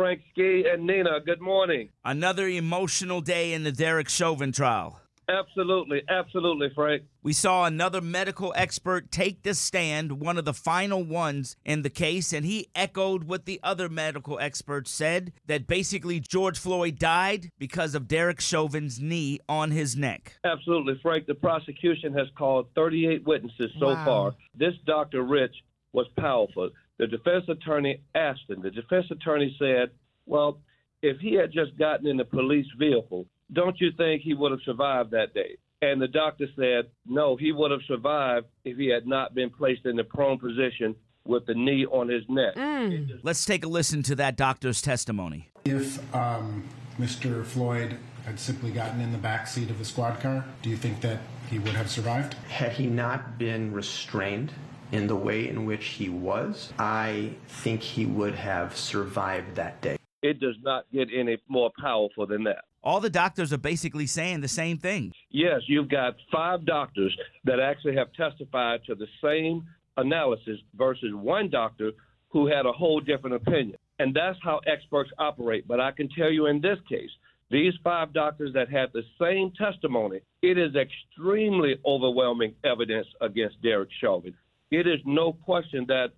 Frank Ski and Nina. Good morning. Another emotional day in the Derek Chauvin trial. Absolutely, absolutely, Frank. We saw another medical expert take the stand, one of the final ones in the case, and he echoed what the other medical experts said that basically George Floyd died because of Derek Chauvin's knee on his neck. Absolutely, Frank. The prosecution has called 38 witnesses so Wow. far. This Dr. Rich was powerful. The defense attorney asked him. The defense attorney said, Well, if he had just gotten in the police vehicle, don't you think he would have survived that day? And the doctor said, No, he would have survived if he had not been placed in the prone position with the knee on his neck. Let's take a listen to that doctor's testimony. If um, Mr. Floyd had simply gotten in the back seat of the squad car, do you think that he would have survived? Had he not been restrained in the way in which he was, I think he would have survived that day. It does not get any more powerful than that. All the doctors are basically saying the same thing. Yes, you've got five doctors that actually have testified to the same analysis versus one doctor who had a whole different opinion. And that's how experts operate. But I can tell you in this case, these five doctors that had the same testimony, it is extremely overwhelming evidence against Derek Chauvin. It is no question that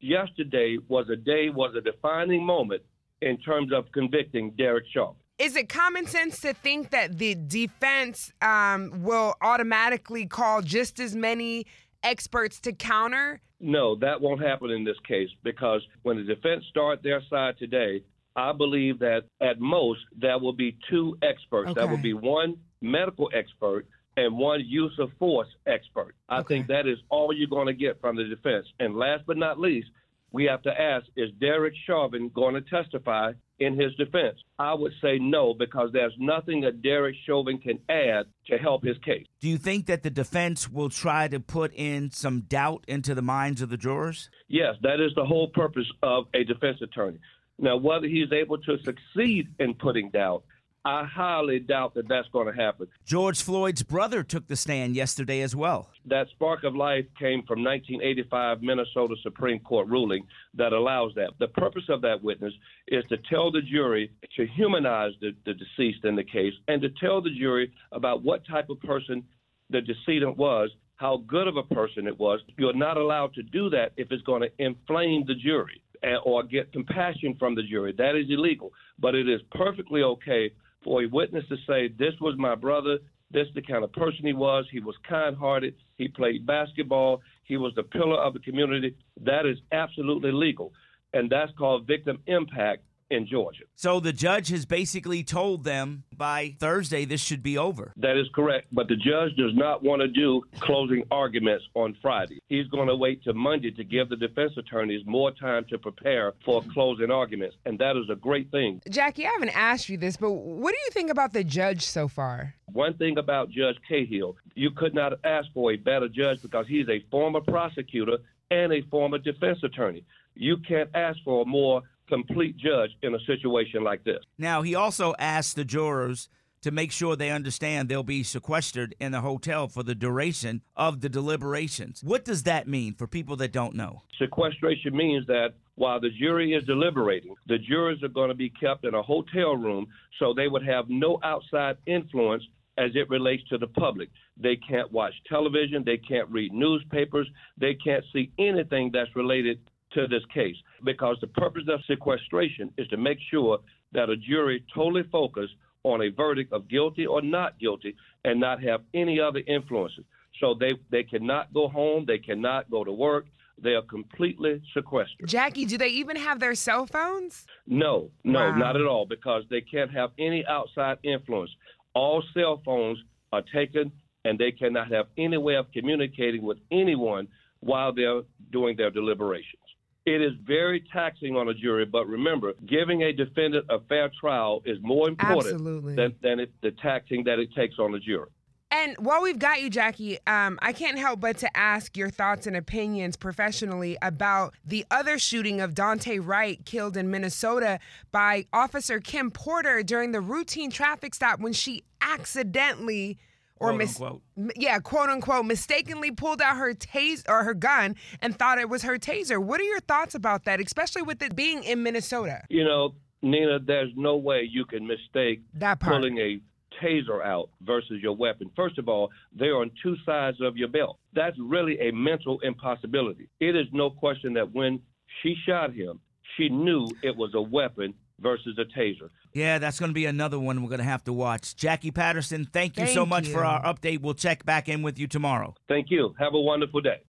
yesterday was a day, was a defining moment in terms of convicting Derek Chauvin. Is it common sense to think that the defense um, will automatically call just as many experts to counter? No, that won't happen in this case because when the defense start their side today, I believe that at most there will be two experts. Okay. That will be one medical expert and one use of force expert. I Okay. think that is all you're going to get from the defense. And last but not least, we have to ask is Derek Chauvin going to testify in his defense? I would say no because there's nothing that Derek Chauvin can add to help his case. Do you think that the defense will try to put in some doubt into the minds of the jurors? Yes, that is the whole purpose of a defense attorney. Now, whether he's able to succeed in putting doubt, I highly doubt that that's going to happen. George Floyd's brother took the stand yesterday as well. That spark of life came from 1985 Minnesota Supreme Court ruling that allows that. The purpose of that witness is to tell the jury to humanize the, the deceased in the case and to tell the jury about what type of person the decedent was, how good of a person it was. You're not allowed to do that if it's going to inflame the jury eh, or get compassion from the jury. That is illegal. But it is perfectly okay for a witness to say, This was my brother. This is the kind of person he was. He was kind hearted. He played basketball. He was the pillar of the community. That is absolutely legal. And that's called victim impact in Georgia. So the judge has basically told them by Thursday this should be over. That is correct. But the judge does not want to do closing arguments on Friday. He's going to wait till Monday to give the defense attorneys more time to prepare for closing arguments. And that is a great thing. Jackie, I haven't asked you this, but what do you think about the judge so far? One thing about Judge Cahill, you could not ask for a better judge because he's a former prosecutor and a former defense attorney. You can't ask for a more complete judge in a situation like this. Now, he also asked the jurors to make sure they understand they'll be sequestered in a hotel for the duration of the deliberations. What does that mean for people that don't know? Sequestration means that while the jury is deliberating, the jurors are going to be kept in a hotel room so they would have no outside influence as it relates to the public. They can't watch television, they can't read newspapers, they can't see anything that's related to this case because the purpose of sequestration is to make sure that a jury totally focus on a verdict of guilty or not guilty and not have any other influences. So they, they cannot go home, they cannot go to work, they are completely sequestered. Jackie, do they even have their cell phones? No, no, Wow. not at all, because they can't have any outside influence. All cell phones are taken, and they cannot have any way of communicating with anyone while they're doing their deliberations. It is very taxing on a jury, but remember, giving a defendant a fair trial is more important Absolutely. than, than it, the taxing that it takes on the jury. And while we've got you, Jackie, um, I can't help but to ask your thoughts and opinions professionally about the other shooting of Daunte Wright, killed in Minnesota by Officer Kim Potter during the routine traffic stop when she accidentally or Quote, mis- unquote. yeah, quote unquote, mistakenly pulled out her tase or her gun and thought it was her taser. What are your thoughts about that, especially with it being in Minnesota? You know, Nina, there's no way you can mistake That part. pulling a taser out versus your weapon. First of all, they're on two sides of your belt. That's really a mental impossibility. It is no question that when she shot him, she knew it was a weapon versus a taser. Yeah, that's going to be another one we're going to have to watch. Jackie Patterson, thank you so Thank much for our update. We'll check back in with you tomorrow. Thank you. Have a wonderful day.